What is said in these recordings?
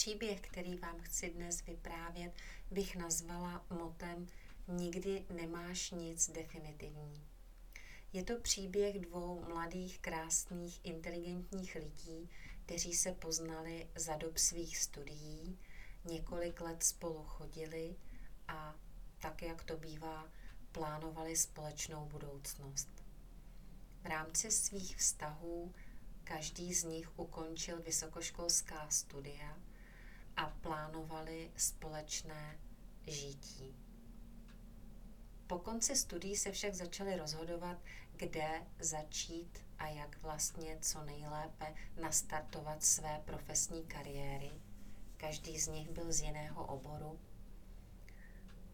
Příběh, který vám chci dnes vyprávět, bych nazvala motem Nikdy nemáš nic definitivní. Je to příběh dvou mladých, krásných, inteligentních lidí, kteří se poznali za dob svých studií, několik let spolu chodili a tak, jak to bývá, plánovali společnou budoucnost. V rámci svých vztahů každý z nich ukončil vysokoškolská studia a plánovali společné žití. Po konci studií se však začali rozhodovat, kde začít a jak vlastně co nejlépe nastartovat své profesní kariéry. Každý z nich byl z jiného oboru.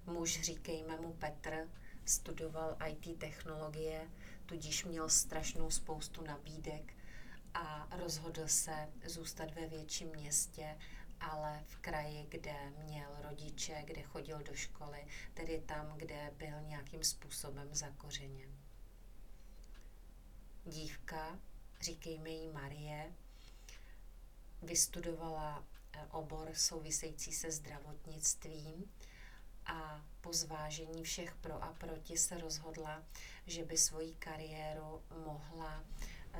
Muž, říkejme mu Petr, studoval IT technologie, tudíž měl strašnou spoustu nabídek a rozhodl se zůstat ve větším městě ale v kraji, kde měl rodiče, kde chodil do školy, tedy tam, kde byl nějakým způsobem zakořeněn. Dívka, říkejme jí Marie, vystudovala eh, obor související se zdravotnictvím a po zvážení všech pro a proti se rozhodla, že by svoji kariéru mohla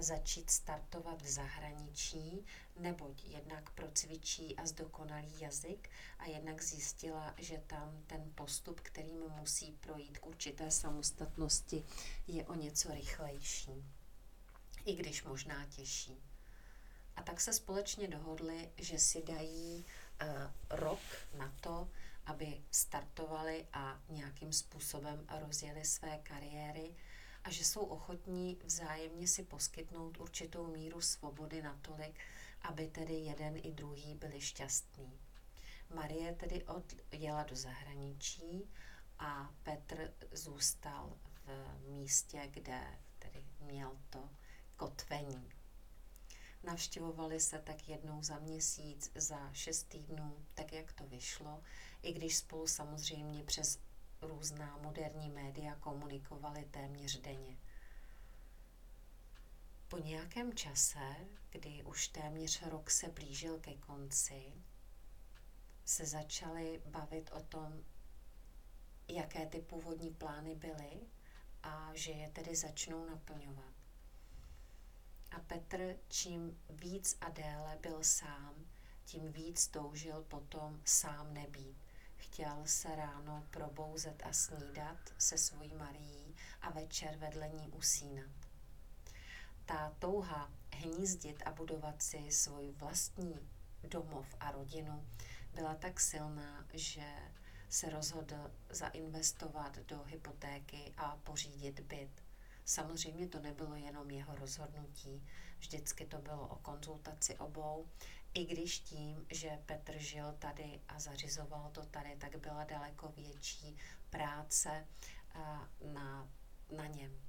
začít startovat v zahraničí, neboť jednak procvičí a zdokonalý jazyk a jednak zjistila, že tam ten postup, kterým musí projít k určité samostatnosti, je o něco rychlejší, i když možná těžší. A tak se společně dohodli, že si dají uh, rok na to, aby startovali a nějakým způsobem rozjeli své kariéry a že jsou ochotní vzájemně si poskytnout určitou míru svobody natolik, aby tedy jeden i druhý byli šťastní. Marie tedy odjela do zahraničí a Petr zůstal v místě, kde tedy měl to kotvení. Navštěvovali se tak jednou za měsíc, za šest týdnů, tak jak to vyšlo, i když spolu samozřejmě přes různá moderní média komunikovali téměř denně. Po nějakém čase, kdy už téměř rok se blížil ke konci, se začali bavit o tom, jaké ty původní plány byly a že je tedy začnou naplňovat. A Petr čím víc a déle byl sám, tím víc toužil potom sám nebýt. Chtěl se ráno probouzet a snídat se svojí Marií a večer vedle ní usínat. Ta touha hnízdit a budovat si svůj vlastní domov a rodinu byla tak silná, že se rozhodl zainvestovat do hypotéky a pořídit byt. Samozřejmě to nebylo jenom jeho rozhodnutí, vždycky to bylo o konzultaci obou, i když tím, že Petr žil tady a zařizoval to tady, tak byla daleko větší práce na, na něm.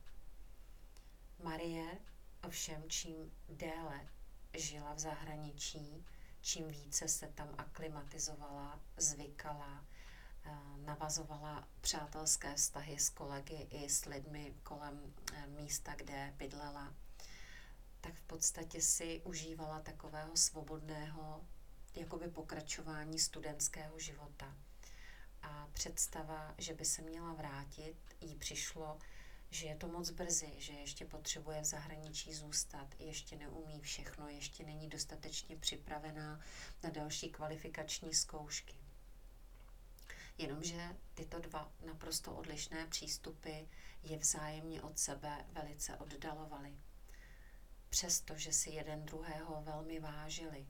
Marie ovšem čím déle žila v zahraničí, čím více se tam aklimatizovala, zvykala, navazovala přátelské vztahy s kolegy i s lidmi kolem e, místa, kde bydlela, tak v podstatě si užívala takového svobodného jakoby pokračování studentského života. A představa, že by se měla vrátit, jí přišlo, že je to moc brzy, že ještě potřebuje v zahraničí zůstat, ještě neumí všechno, ještě není dostatečně připravená na další kvalifikační zkoušky. Jenomže tyto dva naprosto odlišné přístupy je vzájemně od sebe velice oddalovaly přestože si jeden druhého velmi vážili,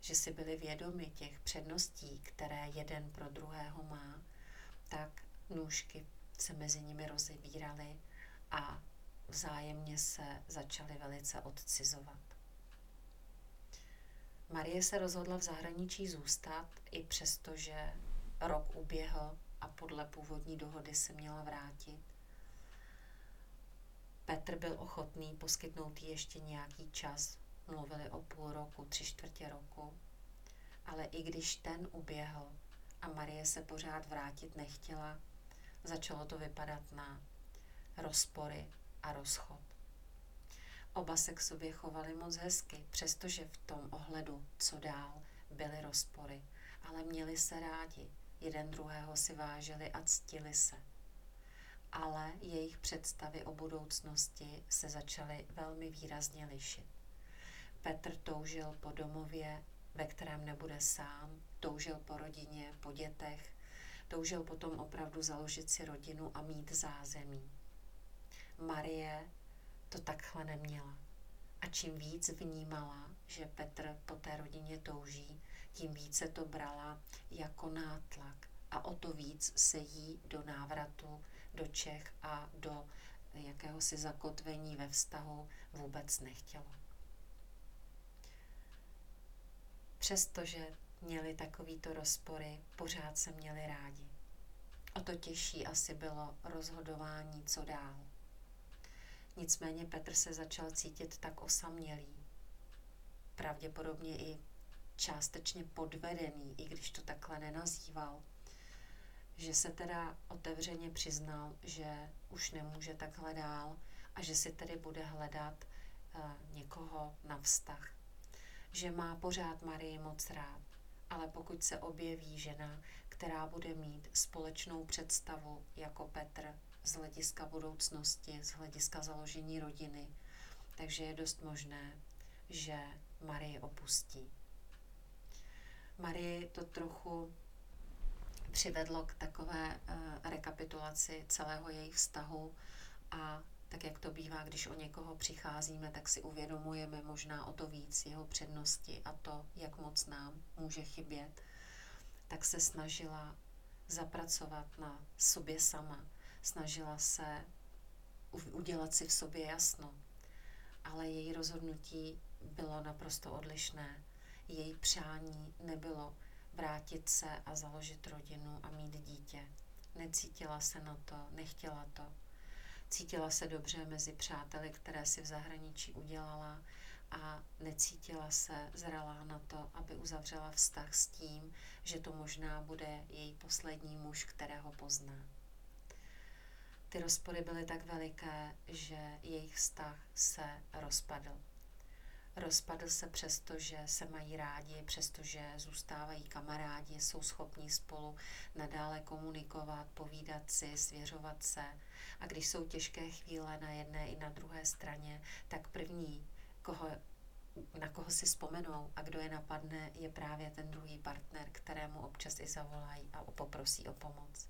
že si byli vědomi těch předností, které jeden pro druhého má, tak nůžky se mezi nimi rozevíraly a vzájemně se začaly velice odcizovat. Marie se rozhodla v zahraničí zůstat, i přesto, že rok uběhl a podle původní dohody se měla vrátit. Petr byl ochotný poskytnout jí ještě nějaký čas. Mluvili o půl roku, tři čtvrtě roku. Ale i když ten uběhl a Marie se pořád vrátit nechtěla, začalo to vypadat na rozpory a rozchod. Oba se k sobě chovali moc hezky, přestože v tom ohledu, co dál, byly rozpory, ale měli se rádi, jeden druhého si vážili a ctili se. Ale jejich představy o budoucnosti se začaly velmi výrazně lišit. Petr toužil po domově, ve kterém nebude sám, toužil po rodině, po dětech, toužil potom opravdu založit si rodinu a mít zázemí. Marie to takhle neměla. A čím víc vnímala, že Petr po té rodině touží, tím více to brala jako nátlak a o to víc se jí do návratu do Čech a do jakéhosi zakotvení ve vztahu vůbec nechtělo. Přestože měli takovýto rozpory, pořád se měli rádi. O to těžší asi bylo rozhodování, co dál. Nicméně Petr se začal cítit tak osamělý, pravděpodobně i částečně podvedený, i když to takhle nenazýval, že se teda otevřeně přiznal, že už nemůže takhle dál a že si tedy bude hledat uh, někoho na vztah. Že má pořád Marii moc rád, ale pokud se objeví žena, která bude mít společnou představu jako Petr z hlediska budoucnosti, z hlediska založení rodiny, takže je dost možné, že Marie opustí. Marie to trochu přivedlo k takové uh, rekapitulaci celého jejich vztahu a tak jak to bývá, když o někoho přicházíme, tak si uvědomujeme možná o to víc jeho přednosti a to, jak moc nám může chybět, tak se snažila zapracovat na sobě sama. Snažila se udělat si v sobě jasno. Ale její rozhodnutí bylo naprosto odlišné. Její přání nebylo vrátit se a založit rodinu a mít dítě. Necítila se na to, nechtěla to. Cítila se dobře mezi přáteli, které si v zahraničí udělala a necítila se zralá na to, aby uzavřela vztah s tím, že to možná bude její poslední muž, kterého pozná. Ty rozpory byly tak veliké, že jejich vztah se rozpadl. Rozpadl se přesto, že se mají rádi, přestože zůstávají kamarádi, jsou schopní spolu nadále komunikovat, povídat si, svěřovat se. A když jsou těžké chvíle na jedné i na druhé straně, tak první, koho, na koho si vzpomenou a kdo je napadne, je právě ten druhý partner, kterému občas i zavolají a poprosí o pomoc.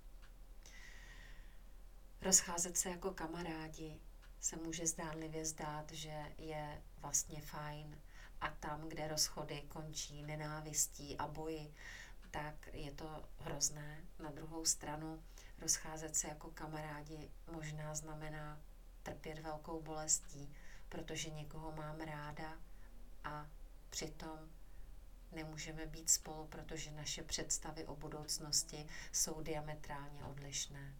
Rozcházet se jako kamarádi, se může zdánlivě zdát, že je vlastně fajn a tam, kde rozchody končí nenávistí a boji, tak je to hrozné. Na druhou stranu rozcházet se jako kamarádi možná znamená trpět velkou bolestí, protože někoho mám ráda a přitom nemůžeme být spolu, protože naše představy o budoucnosti jsou diametrálně odlišné.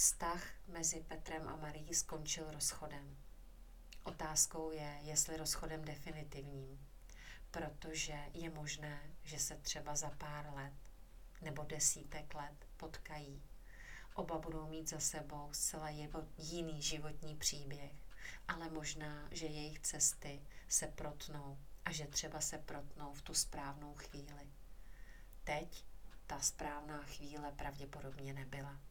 Vztah mezi Petrem a Marií skončil rozchodem. Otázkou je, jestli rozchodem definitivním, protože je možné, že se třeba za pár let nebo desítek let potkají. Oba budou mít za sebou zcela jiný životní příběh, ale možná, že jejich cesty se protnou a že třeba se protnou v tu správnou chvíli. Teď ta správná chvíle pravděpodobně nebyla.